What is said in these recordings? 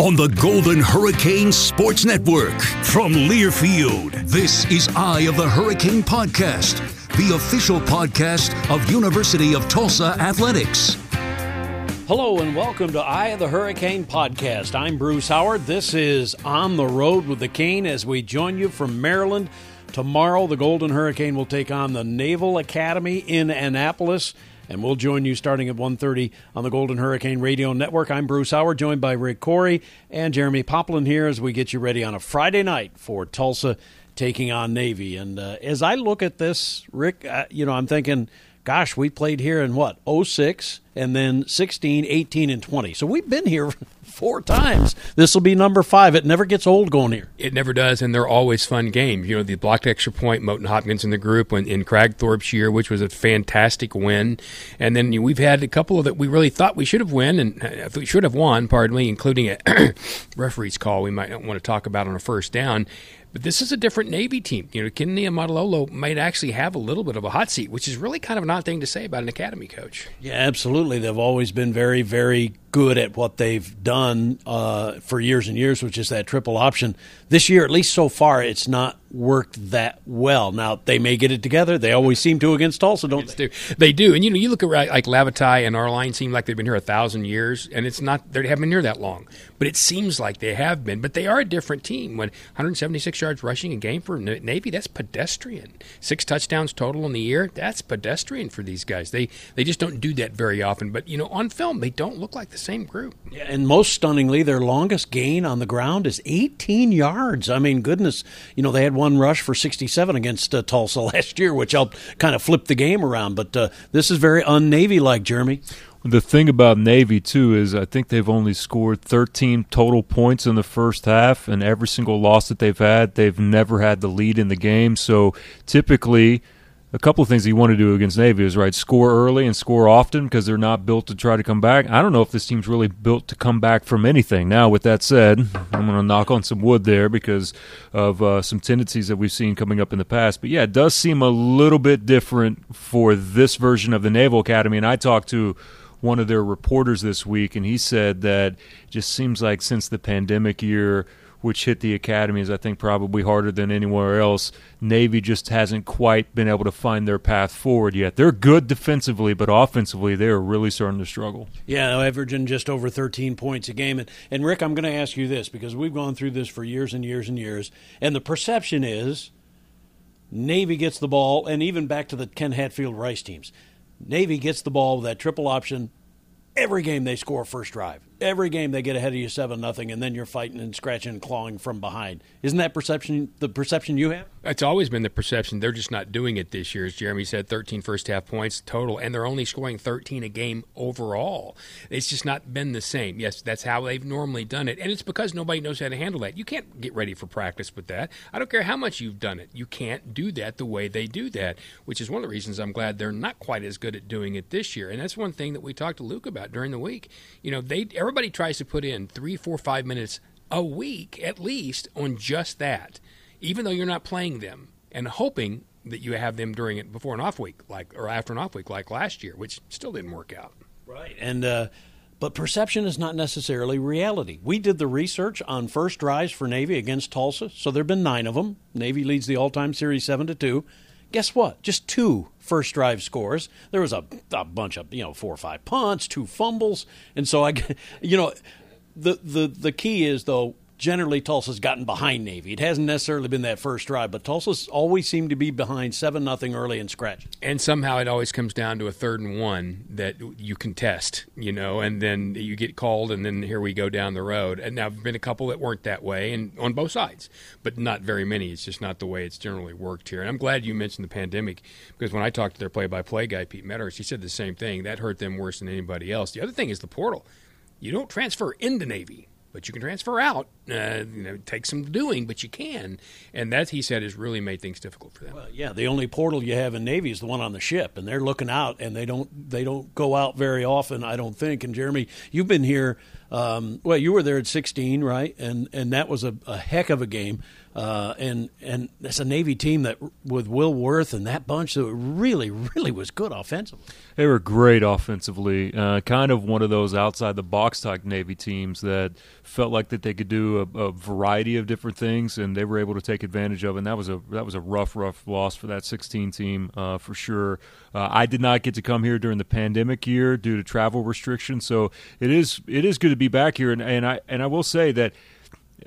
On the Golden Hurricane Sports Network from Learfield, this is Eye of the Hurricane Podcast, the official podcast of University of Tulsa Athletics. Hello and welcome to Eye of the Hurricane podcast. I'm Bruce Howard. This is On the Road with the Cane as we join you from Maryland. Tomorrow, the Golden Hurricane will take on the Naval Academy in Annapolis, and we'll join you starting at 1.30 on the Golden Hurricane Radio Network. I'm Bruce Howard, joined by Rick Corey and Jeremy Poplin here as we get you ready on a Friday night for Tulsa taking on Navy. And uh, as I look at this, Rick, uh, you know, I'm thinking, gosh, we played here in what, 06? and then 16, 18, and 20. So we've been here four times. This will be number five. It never gets old going here. It never does, and they're always fun games. You know, the blocked extra point, Moton Hopkins in the group when, in Kragthorpe's year, which was a fantastic win. And then you know, we've had a couple of that we really thought we should have won, and uh, we should have won, pardon me, including a referee's call we might not want to talk about on a first down. But this is a different Navy team. You know, Ken Niumatalolo might actually have a little bit of a hot seat, which is really kind of an odd thing to say about an academy coach. Yeah, absolutely. They've always been very, very good at what they've done uh, for years and years, which is that triple option. This year, at least so far, it's not worked that well. Now they may get it together. They always seem to against Tulsa, don't they? They do. And you know, you look at like Lavatai and Arline seem like they've been here a thousand years, and it's not they haven't been here that long. But it seems like they have been. But they are a different team. When 176 yards rushing a game for Navy, that's pedestrian. Six touchdowns total in the year, that's pedestrian for these guys. They they just don't do that very often. But you know, on film, they don't look like the same group. Yeah, and most stunningly, their longest gain on the ground is 18 yards. I mean, goodness, you know, they had one rush for 67 against uh, Tulsa last year, which helped kind of flip the game around. But uh, this is very un Navy like, Jeremy. The thing about Navy too is I think they've only scored 13 total points in the first half, and every single loss that they've had, they've never had the lead in the game. So typically, a couple of things you want to do against Navy is right score early and score often because they're not built to try to come back. I don't know if this team's really built to come back from anything. Now, with that said, I'm going to knock on some wood there because of uh, some tendencies that we've seen coming up in the past. But yeah, it does seem a little bit different for this version of the Naval Academy. And I talked to one of their reporters this week, and he said that just seems like since the pandemic year which hit the academies, I think, probably harder than anywhere else. Navy just hasn't quite been able to find their path forward yet. They're good defensively, but offensively, they are really starting to struggle. Yeah, averaging just over 13 points a game. And, and Rick, I'm going to ask you this because we've gone through this for years and years and years, and the perception is Navy gets the ball, and even back to the Ken Hatfield Rice teams. Navy gets the ball with that triple option. Every game they score first drive every game they get ahead of you seven nothing, and then you're fighting and scratching and clawing from behind. Isn't that perception the perception you have? It's always been the perception. They're just not doing it this year. As Jeremy said, 13 first half points total, and they're only scoring 13 a game overall. It's just not been the same. Yes, that's how they've normally done it, and it's because nobody knows how to handle that. You can't get ready for practice with that. I don't care how much you've done it. You can't do that the way they do that, which is one of the reasons I'm glad they're not quite as good at doing it this year. And that's one thing that we talked to Luke about during the week. You know, they everybody tries to put in in three, four, five minutes a week at least on just that, even though you're not playing them, and hoping that you have them during it before an off week, like or after an off week, like last year, which still didn't work out. Right, and uh, but perception is not necessarily reality. We did the research on first drives for Navy against Tulsa, so there've been nine of them. Navy leads the all-time series seven to two. Guess what? Just two first drive scores. There was a, a bunch of you know four or five punts, two fumbles, and so I, you know the the the key is though generally Tulsa's gotten behind Navy. It hasn't necessarily been that first drive, but Tulsa's always seemed to be behind seven nothing early and scratch. And somehow it always comes down to a third and one that you contest, you know, and then you get called, and then here we go down the road. And now there've been a couple that weren't that way, and on both sides, but not very many. It's just not the way it's generally worked here. And I'm glad you mentioned the pandemic because when I talked to their play-by-play guy Pete Medhurst, he said the same thing. That hurt them worse than anybody else. The other thing is the portal you don't transfer into Navy, but you can transfer out. Uh, you know, it takes some doing, but you can. And that, he said, has really made things difficult for them. Well, yeah, the only portal you have in Navy is the one on the ship, and they're looking out, and they don't they don't go out very often, I don't think. And Jeremy, you've been here. Um, well, you were there at 16, right? And and that was a, a heck of a game. Uh, and and it's a Navy team that with Will Worth and that bunch that really really was good offensively. They were great offensively. Uh, kind of one of those outside the box type Navy teams that felt like that they could do a, a, variety of different things, and they were able to take advantage of. It. And that was a that was a rough rough loss for that 16 team uh, for sure. Uh, I did not get to come here during the pandemic year due to travel restrictions, so it is it is good to be back here. And, and I and I will say that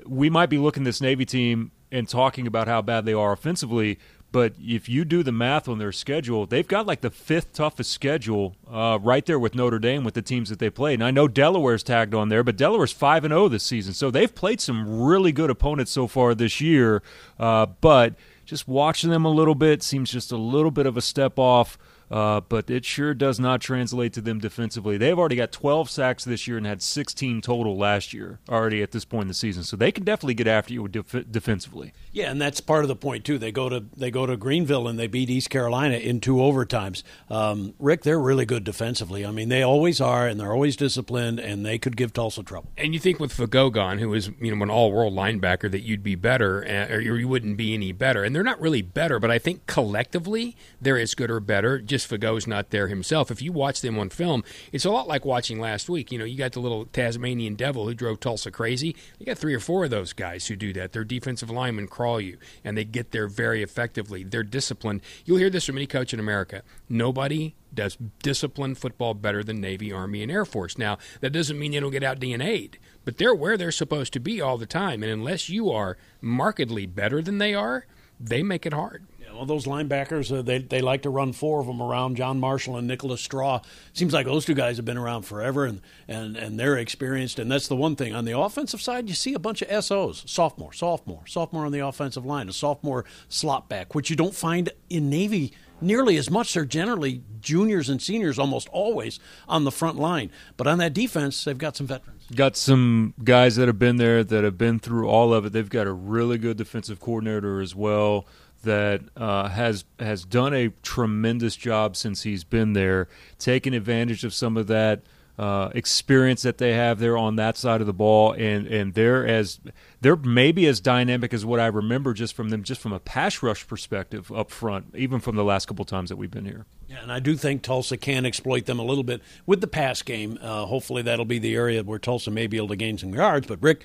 we might be looking this Navy team and talking about how bad they are offensively. But if you do the math on their schedule, they've got like the fifth toughest schedule uh, right there with Notre Dame with the teams that they played. And I know Delaware's tagged on there, but Delaware's five and zero oh this season, so they've played some really good opponents so far this year. Uh, but just watching them a little bit seems just a little bit of a step off uh, but it sure does not translate to them defensively. They've already got 12 sacks this year and had 16 total last year already at this point in the season. So they can definitely get after you def- defensively. Yeah, and that's part of the point too. They go to they go to Greenville and they beat East Carolina in two overtimes. Um, Rick, they're really good defensively. I mean, they always are, and they're always disciplined, and they could give Tulsa trouble. And you think with Fagogon, who is you know an all-world linebacker, that you'd be better, uh, or you wouldn't be any better. And they're not really better, but I think collectively they're as good or better. Just just Fagot's not there himself. If you watch them on film, it's a lot like watching last week. You know, you got the little Tasmanian devil who drove Tulsa crazy. You got three or four of those guys who do that. Their defensive linemen crawl you, and they get there very effectively. They're disciplined. You'll hear this from any coach in America. Nobody does disciplined football better than Navy, Army, and Air Force. Now, that doesn't mean they don't get out DNA'd, but they're where they're supposed to be all the time. And unless you are markedly better than they are, they make it hard well, those linebackers, uh, they, they like to run four of them around John Marshall and Nicholas Straw. Seems like those two guys have been around forever and, and, and they're experienced. And that's the one thing. On the offensive side, you see a bunch of SOs sophomore, sophomore, sophomore on the offensive line, a sophomore slot back, which you don't find in Navy nearly as much. They're generally juniors and seniors almost always on the front line. But on that defense, they've got some veterans. Got some guys that have been there that have been through all of it. They've got a really good defensive coordinator as well that uh, has has done a tremendous job since he's been there, taking advantage of some of that uh, experience that they have there on that side of the ball, and and they're as they're maybe as dynamic as what I remember just from them, just from a pass rush perspective up front, even from the last couple times that we've been here. Yeah, and I do think Tulsa can exploit them a little bit with the pass game. Uh, hopefully, that'll be the area where Tulsa may be able to gain some yards. But Rick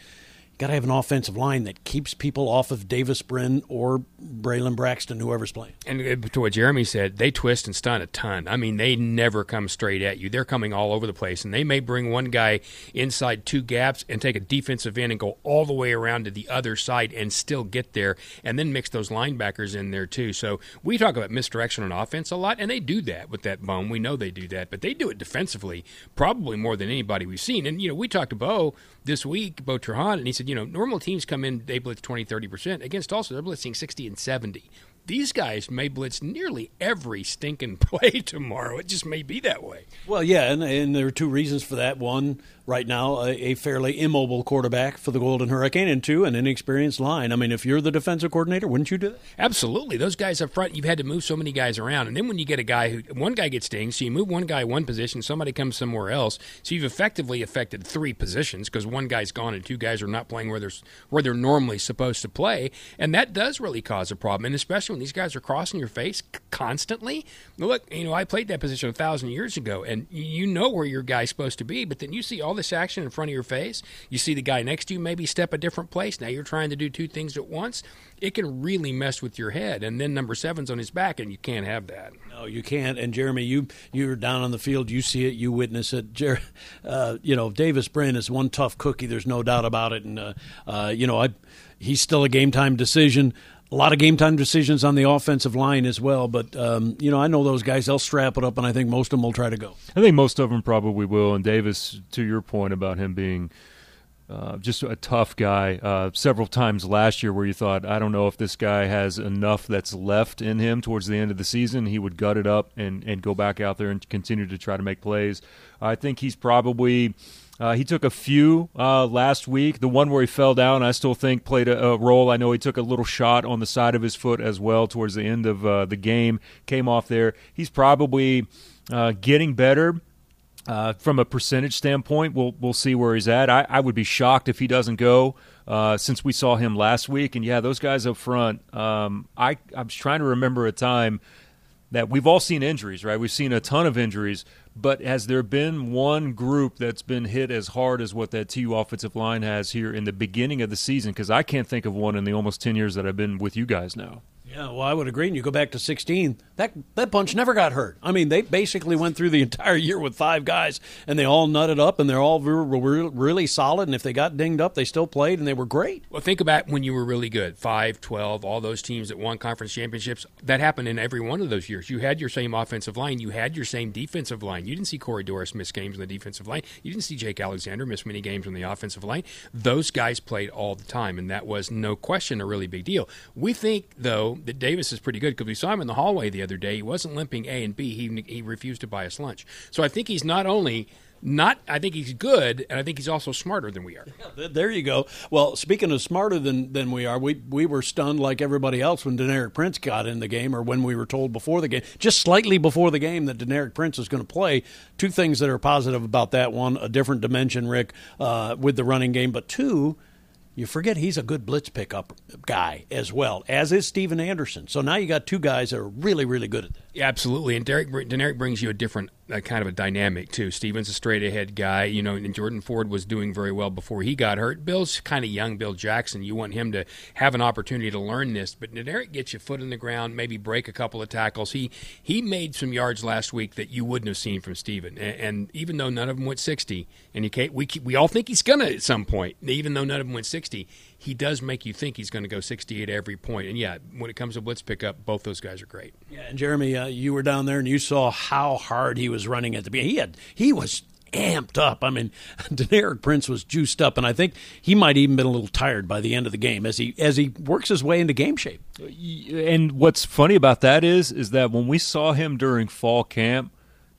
got to have an offensive line that keeps people off of Davis Brin or Braylon Braxton, whoever's playing. And uh, to what Jeremy said, they twist and stun a ton. I mean, they never come straight at you. They're coming all over the place, and they may bring one guy inside two gaps and take a defensive end and go all the way around to the other side and still get there, and then mix those linebackers in there too. So we talk about misdirection on offense a lot, and they do that with that bone. We know they do that, but they do it defensively probably more than anybody we've seen. And you know, we talked to Bo this week, Bo Trahan, and he said, you know, normal teams come in, they blitz 20, 30%. Against Tulsa, they're blitzing 60 and 70 these guys may blitz nearly every stinking play tomorrow. It just may be that way. Well, yeah, and, and there are two reasons for that. One, right now, a, a, fairly immobile quarterback for the Golden Hurricane, and two, an inexperienced line. I mean, if you're the defensive coordinator, wouldn't you do that? Absolutely. Those guys up front, you've had to move so many guys around. And then when you get a guy who, one guy gets dinged, so you move one guy one position, somebody comes somewhere else. So you've effectively affected three positions because one guy's gone and two guys are not playing where they're, where they're normally supposed to play. And that does really cause a problem. And especially when these guys are crossing your face constantly. Look, you know, I played that position a thousand years ago, and you know where your guy's supposed to be, but then you see all this action in front of your face. You see the guy next to you maybe step a different place. Now you're trying to do two things at once. It can really mess with your head. And then number seven's on his back, and you can't have that. No, you can't. And Jeremy, you you're down on the field. You see it. You witness it. Jer- uh, you know, Davis Brin is one tough cookie. There's no doubt about it. And uh, uh, you know, I, he's still a game time decision a lot of game time decisions on the offensive line as well. But um, you know, I know those guys; they'll strap it up, and I think most of them will try to go. I think most of them probably will. And Davis, to your point about him being uh, just a tough guy, uh, several times last year where you thought, I don't know if this guy has enough that's left in him towards the end of the season. He would gut it up and and go back out there and continue to try to make plays. I think he's probably uh, he took a few uh, last week. The one where he fell down, I still think played a, a, role. I know he took a little shot on the side of his foot as well towards the end of uh, the game. Came off there. He's probably uh, getting better. Uh, from a percentage standpoint, we'll we'll see where he's at. I, I would be shocked if he doesn't go, uh, since we saw him last week. And yeah, those guys up front. Um, I I was trying to remember a time that we've all seen injuries, right? We've seen a ton of injuries, but has there been one group that's been hit as hard as what that TU offensive line has here in the beginning of the season? Because I can't think of one in the almost 10 years that I've been with you guys now. Yeah, well, I would agree. And you go back to 16, that that bunch never got hurt. I mean, they basically went through the entire year with five guys, and they all nutted up, and they're all re- really solid. And if they got dinged up, they still played, and they were great. Well, think about when you were really good 5, 12, all those teams that won conference championships. That happened in every one of those years. You had your same offensive line, you had your same defensive line. You didn't see Corey Doris miss games on the defensive line, you didn't see Jake Alexander miss many games on the offensive line. Those guys played all the time, and that was no question a really big deal. We think, though, that Davis is pretty good because we saw him in the hallway the other day. He wasn't limping A and B. He he refused to buy us lunch. So I think he's not only not I think he's good, and I think he's also smarter than we are. There you go. Well, speaking of smarter than, than we are, we we were stunned like everybody else when Deneric Prince got in the game, or when we were told before the game, just slightly before the game, that Deneric Prince is going to play. Two things that are positive about that: one, a different dimension, Rick, uh, with the running game, but two you forget he's a good blitz pickup guy as well, as is Steven Anderson. So now you got two guys that are really, really good at that. Yeah, absolutely. And Derek, Derek brings you a different uh, kind of a dynamic too. Steven's a straight ahead guy, you know, and Jordan Ford was doing very well before he got hurt. Bill's kind of young, Bill Jackson. You want him to have an opportunity to learn this, but Derek gets you foot in the ground, maybe break a couple of tackles. He he made some yards last week that you wouldn't have seen from Steven. And, and even though none of them went 60, and can't, we we all think he's gonna at some point, even though none of them went 60 he does make you think he's going to go 68 every point. And yeah, when it comes to blitz pickup, both those guys are great. Yeah, and Jeremy, uh, you were down there and you saw how hard he was running at the beginning. He had he was amped up. I mean, Deneric Prince was juiced up, and I think he might even been a little tired by the end of the game as he as he works his way into game shape. And what's funny about that is is that when we saw him during fall camp.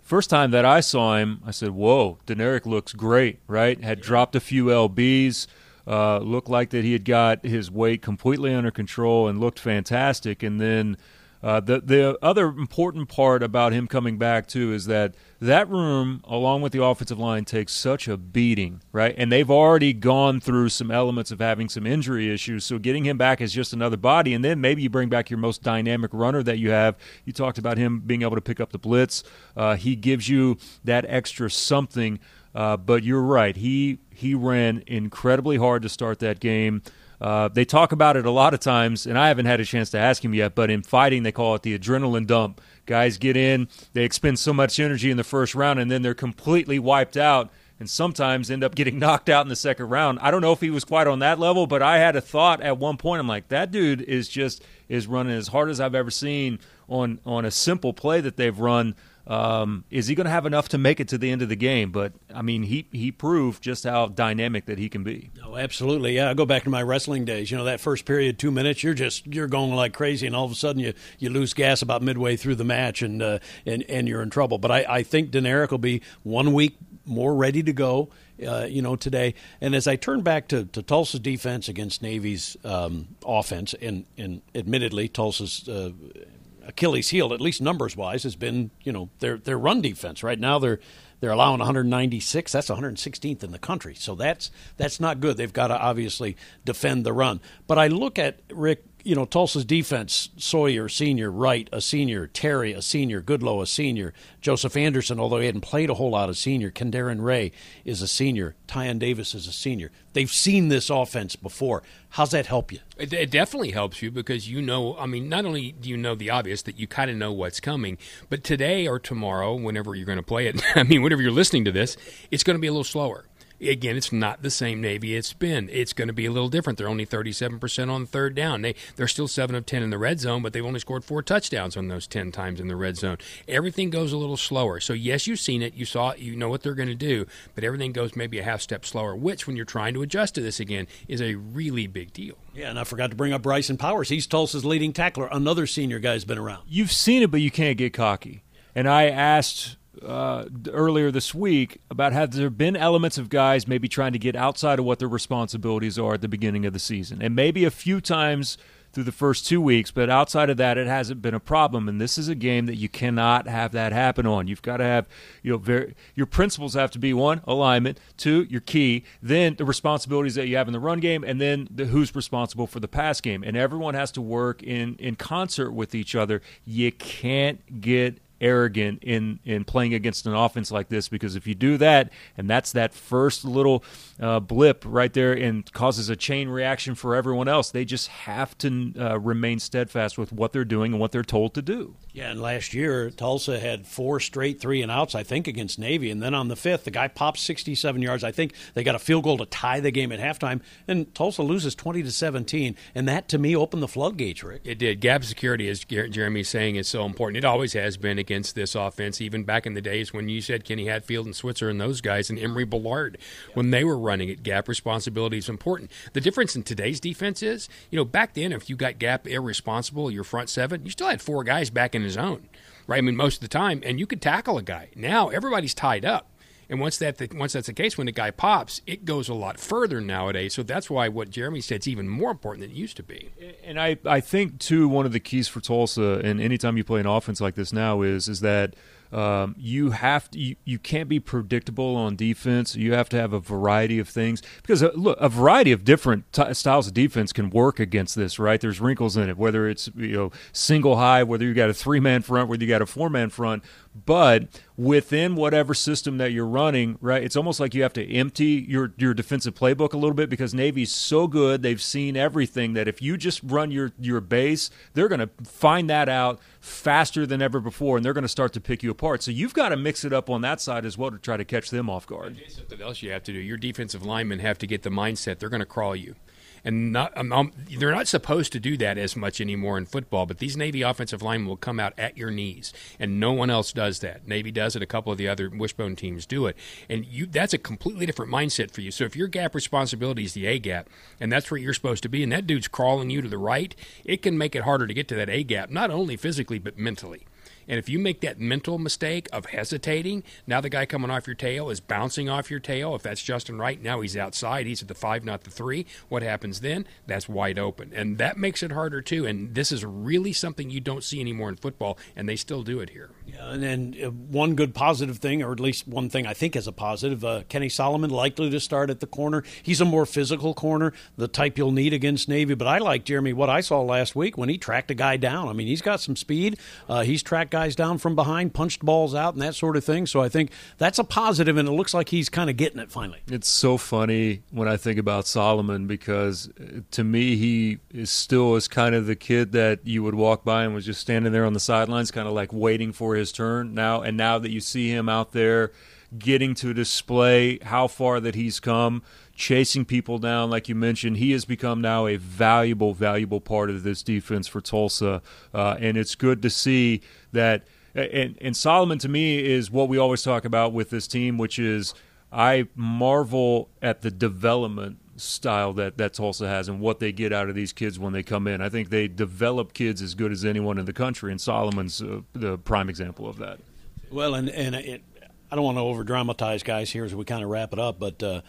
First time that I saw him, I said, "Whoa, Deneric looks great!" Right? Had yeah. dropped a few lbs, uh, looked like that he had got his weight completely under control and looked fantastic. And then uh, the the other important part about him coming back too is that that room, along with the offensive line, takes such a beating, right? And they've already gone through some elements of having some injury issues. So getting him back is just another body, and then maybe you bring back your most dynamic runner that you have. You talked about him being able to pick up the blitz. Uh, he gives you that extra something Uh, but you're right. He he ran incredibly hard to start that game. Uh, they talk about it a lot of times, and I haven't had a chance to ask him yet. But in fighting, they call it the adrenaline dump. Guys get in, they expend so much energy in the first round, and then they're completely wiped out and sometimes end up getting knocked out in the second round. I don't know if he was quite on that level, but I had a thought at one point. I'm like, that dude is just is running as hard as I've ever seen on on a simple play that they've run. Um, is he going to have enough to make it to the end of the game? But I mean, he he proved just how dynamic that he can be. Oh, absolutely. Yeah, I go back to my wrestling days. You know, that first period, two minutes, you're just you're going like crazy, and all of a sudden you, you lose gas about midway through the match, and uh, and and you're in trouble. But I, I think Deneric will be one week more ready to go. Uh, you know, today. And as I turn back to, to Tulsa's defense against Navy's um, offense, and, and admittedly, Tulsa's uh, Achilles heel, at least numbers wise, has been you know their their run defense. Right now they're they're allowing 196. That's 116th in the country. So that's that's not good. They've got to obviously defend the run. But I look at Rick you know, Tulsa's defense, Sawyer, senior, Wright, a senior, Terry, a senior, Goodlow, a senior, Joseph Anderson, although he hadn't played a whole lot, a senior, Kendarin Ray is a senior, Tyon Davis is a senior. They've seen this offense before. How's that help you? It, it definitely helps you because you know, I mean, not only do you know the obvious that you kind of know what's coming, but today or tomorrow, whenever you're going to play it, I mean, whenever you're listening to this, it's going to be a little slower again, it's not the same Navy it's been. It's going to be a little different. They're only 37% on third down. They, they're still 7 of 10 in the red zone, but they've only scored four touchdowns on those 10 times in the red zone. Everything goes a little slower. So, yes, you've seen it. You saw it. You know what they're going to do, but everything goes maybe a half step slower, which, when you're trying to adjust to this again, is a really big deal. Yeah, and I forgot to bring up Bryson Powers. He's Tulsa's leading tackler. Another senior guy's been around. You've seen it, but you can't get cocky. And I asked uh, earlier this week about have there been elements of guys maybe trying to get outside of what their responsibilities are at the beginning of the season, and maybe a few times through the first two weeks, but outside of that, it hasn't been a problem. And this is a game that you cannot have that happen on. You've got to have, you know, very, your principles have to be one, alignment, two, your key, then the responsibilities that you have in the run game, and then the, who's responsible for the pass game. And everyone has to work in, in concert with each other. You can't get arrogant in in playing against an offense like this because if you do that and that's that first little uh, blip right there and causes a chain reaction for everyone else they just have to uh, remain steadfast with what they're doing and what they're told to do. Yeah and last year tulsa had four straight three and outs i think against navy. And then on the fifth the guy pops 67 yards. I think they got a field goal to tie the game at halftime. And tulsa loses 20 to 17 and that to me opened the floodgates rick. It did. Gap security as jeremy's saying is so important. It always has been against this offense, even back in the days when you said Kenny Hatfield and Switzer and those guys and Emory Bellard when they were running it. Gap responsibility is important. The difference in today's defense is, you know, back then if you got gap irresponsible, your front seven, you still had four guys back in his own, right? I mean, most of the time, and you could tackle a guy. Now everybody's tied up. And once that the, once that's the case, when the guy pops, it goes a lot further nowadays. So that's why what Jeremy said is even more important than it used to be. And I, I think too one of the keys for Tulsa, and anytime you play an offense like this now, is is that um, you have to, you, you can't be predictable on defense. You have to have a variety of things because uh, look, a variety of different t- styles of defense can work against this. Right? There's wrinkles in it, whether it's you know single high, whether you got a three man front, whether you got a four man front. But within whatever system that you're running, right, it's almost like you have to empty your your defensive playbook a little bit because Navy's so good, they've seen everything that if you just run your your base, they're going to find that out faster than ever before, and they're going to start to pick you apart. So you've got to mix it up on that side as well to try to catch them off guard. Something else you have to do. Your defensive linemen have to get the mindset they're going to crawl you and not, um, um, they're not supposed to do that as much anymore in football. But these Navy offensive linemen will come out at your knees, and no one else does that. Navy does it. A couple of the other wishbone teams do it, and you that's a completely different mindset for you. So if your gap responsibility is the A gap, and that's where you're supposed to be, and that dude's crawling you to the right, it can make it harder to get to that A gap, not only physically but mentally. And if you make that mental mistake of hesitating, now the guy coming off your tail is bouncing off your tail. If that's Justin Wright, now he's outside. He's at the five, not the three. What happens then? That's wide open. And that makes it harder, too. And this is really something you don't see anymore in football, and they still do it here. Yeah, and then uh, one good positive thing, or at least one thing I think is a positive, uh, Kenny Solomon likely to start at the corner. He's a more physical corner, the type you'll need against Navy. But I like, Jeremy, what I saw last week when he tracked a guy down. I mean, he's got some speed. Uh, he's tracked guys down from behind, punched balls out, and that sort of thing. So I think that's a positive, and it looks like he's kind of getting it finally. It's so funny when I think about Solomon because uh, to me he is still is kind of the kid that you would walk by and was just standing there on the sidelines, kind of like waiting for his turn. Now and now that you see him out there getting to display how far that he's come chasing people down, like you mentioned. He has become now a valuable, valuable part of this defense for Tulsa, uh, and it's good to see that. And, and Solomon, to me, is what we always talk about with this team, which is I marvel at the development style that, that Tulsa has and what they get out of these kids when they come in. I think they develop kids as good as anyone in the country, and Solomon's uh, the prime example of that. Well, and and it, I don't want to over dramatize guys here as we kind of wrap it up, but uh,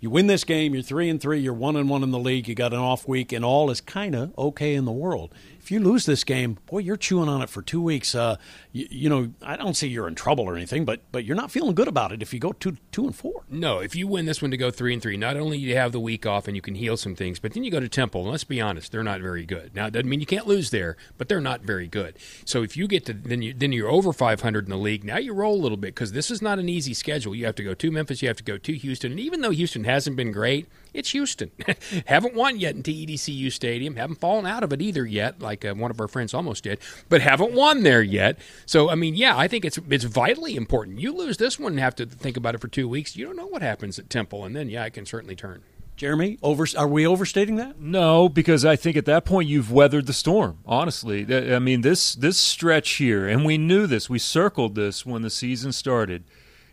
you win this game, you're three and three, you're one and one in the league, you got an off week, and all is kind of okay in the world. If you lose this game, boy, you're chewing on it for two weeks. Uh, you, you, know, I don't say you're in trouble or anything, but but you're not feeling good about it if you go two two and four. No, if you win this one to go three and three, not only you have the week off and you can heal some things, but then you go to Temple. Let's be honest, they're not very good. Now, it doesn't mean you can't lose there, but they're not very good. So if you get to then you then you're over 500 in the league. Now you roll a little bit because this is not an easy schedule. You have to go to Memphis, you have to go to Houston, and even though Houston hasn't been great, it's Houston. haven't won yet in TDECU Stadium. Haven't fallen out of it either yet, like uh, one of our friends almost did, but haven't won there yet. So I mean, yeah, I think it's it's vitally important. You lose this one and have to think about it for two weeks. You don't know what happens at Temple, and then yeah, it can certainly turn. Jeremy, over are we overstating that? No, because I think at that point you've weathered the storm. Honestly, I mean this this stretch here, and we knew this. We circled this when the season started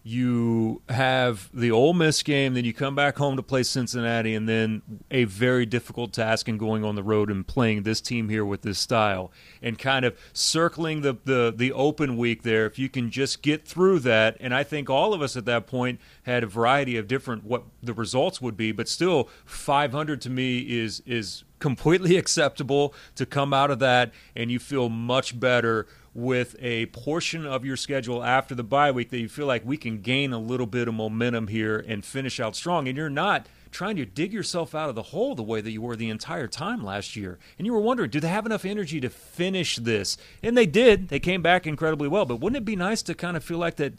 you have the Ole Miss game, then you come back home to play Cincinnati, and then a very difficult task in going on the road and playing this team here with this style, and kind of circling the the the open week there. If you can just get through that, and I think all of us at that point had a variety of different what the results would be, but still 500 to me is is completely acceptable to come out of that, and you feel much better with a portion of your schedule after the bye week that you feel like we can gain a little bit of momentum here and finish out strong. And you're not trying to dig yourself out of the hole the way that you were the entire time last year. And you were wondering, do they have enough energy to finish this? And they did. They came back incredibly well. But wouldn't it be nice to kind of feel like that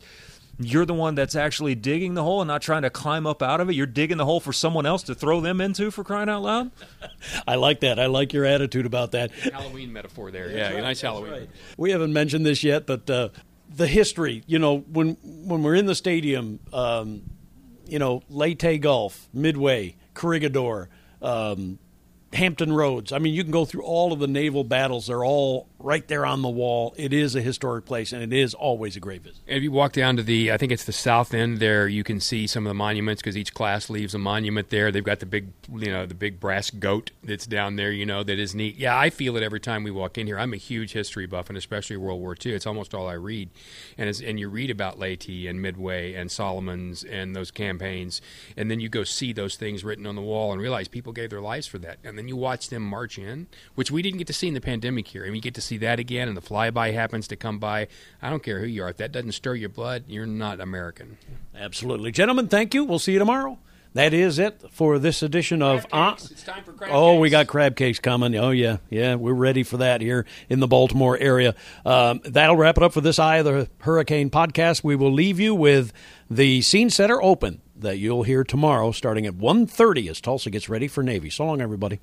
you're the one that's actually digging the hole and not trying to climb up out of it. You're digging the hole for someone else to throw them into for crying out loud. I like that. I like your attitude about that. Halloween metaphor there. Yeah, right. nice Halloween. Right. We haven't mentioned this yet, but uh, the history. You know, when when we're in the stadium, um, you know, Leyte Gulf, Midway, Corregidor, um, Hampton Roads. I mean, you can go through all of the naval battles. They're all right there on the wall. It is a historic place, and it is always a great visit. if you walk down to the, I think it's the south end there, you can see some of the monuments because each class leaves a monument there. They've got the big, you know, the big brass goat that's down there. You know, that is neat. Yeah, I feel it every time we walk in here. I'm a huge history buff, and especially World War II. It's almost all I read, and and you read about Leyte and Midway and Solomon's and those campaigns, and then you go see those things written on the wall and realize people gave their lives for that, and then you watch them march in, which we didn't get to see in the pandemic here, and we get to see that again, and the flyby happens to come by. I don't care who you are. If that doesn't stir your blood, you're not American. Absolutely. Gentlemen, thank you. We'll see you tomorrow. That is it for this edition of. Uh, it's time for crab oh, cakes. we got crab cakes coming. Oh, yeah. Yeah, we're ready for that here in the Baltimore area. Um, that'll wrap it up for this Eye of the Hurricane podcast. We will leave you with the Scene Setter Open that you'll hear tomorrow starting at 1.30 as Tulsa gets ready for Navy. So long, everybody.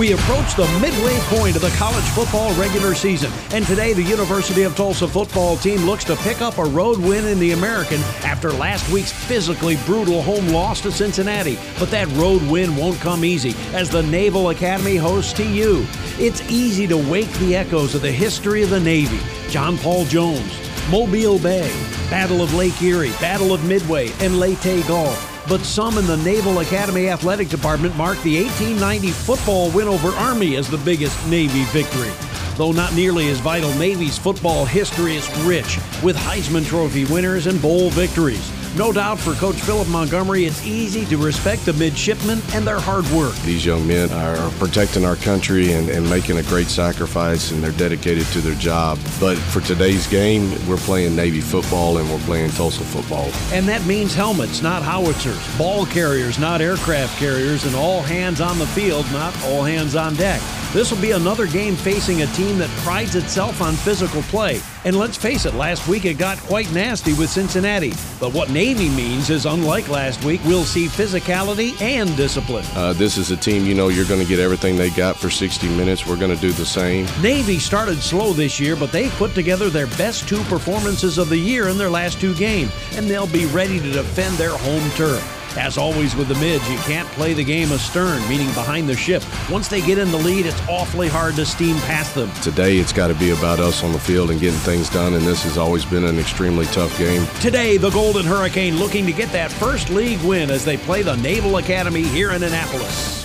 We approach the midway point of the college football regular season, and today the University of Tulsa football team looks to pick up a road win in the American after last week's physically brutal home loss to Cincinnati. But that road win won't come easy as the Naval Academy hosts TU. It's easy to wake the echoes of the history of the Navy. John Paul Jones, Mobile Bay, Battle of Lake Erie, Battle of Midway, and Leyte Gulf but some in the Naval Academy Athletic Department mark the 1890 football win over Army as the biggest Navy victory. Though not nearly as vital, Navy's football history is rich with Heisman Trophy winners and bowl victories. No doubt for Coach Philip Montgomery, it's easy to respect the midshipmen and their hard work. These young men are protecting our country and, and making a great sacrifice, and they're dedicated to their job. But for today's game, we're playing Navy football and we're playing Tulsa football. And that means helmets, not howitzers, ball carriers, not aircraft carriers, and all hands on the field, not all hands on deck. This will be another game facing a team that prides itself on physical play. And let's face it, last week it got quite nasty with Cincinnati. But what Navy means is, unlike last week, we'll see physicality and discipline. Uh, this is a team you know you're going to get everything they got for 60 minutes. We're going to do the same. Navy started slow this year, but they've put together their best two performances of the year in their last two games, and they'll be ready to defend their home turf. As always with the mids, you can't play the game astern, meaning behind the ship. Once they get in the lead, it's awfully hard to steam past them. Today, it's got to be about us on the field and getting things done, and this has always been an extremely tough game. Today, the Golden Hurricane looking to get that first league win as they play the Naval Academy here in Annapolis.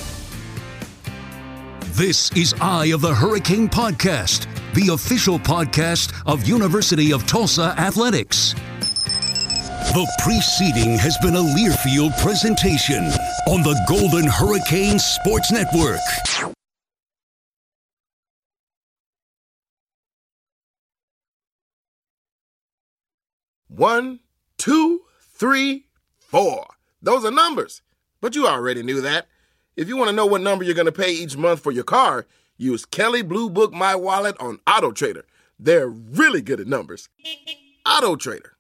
This is Eye of the Hurricane Podcast, the official podcast of University of Tulsa Athletics. The preceding has been a Learfield presentation on the Golden Hurricane Sports Network. One, two, three, four. Those are numbers. But you already knew that. If you want to know what number you're going to pay each month for your car, use Kelley Blue Book My Wallet on Auto Trader. They're really good at numbers. Auto Trader.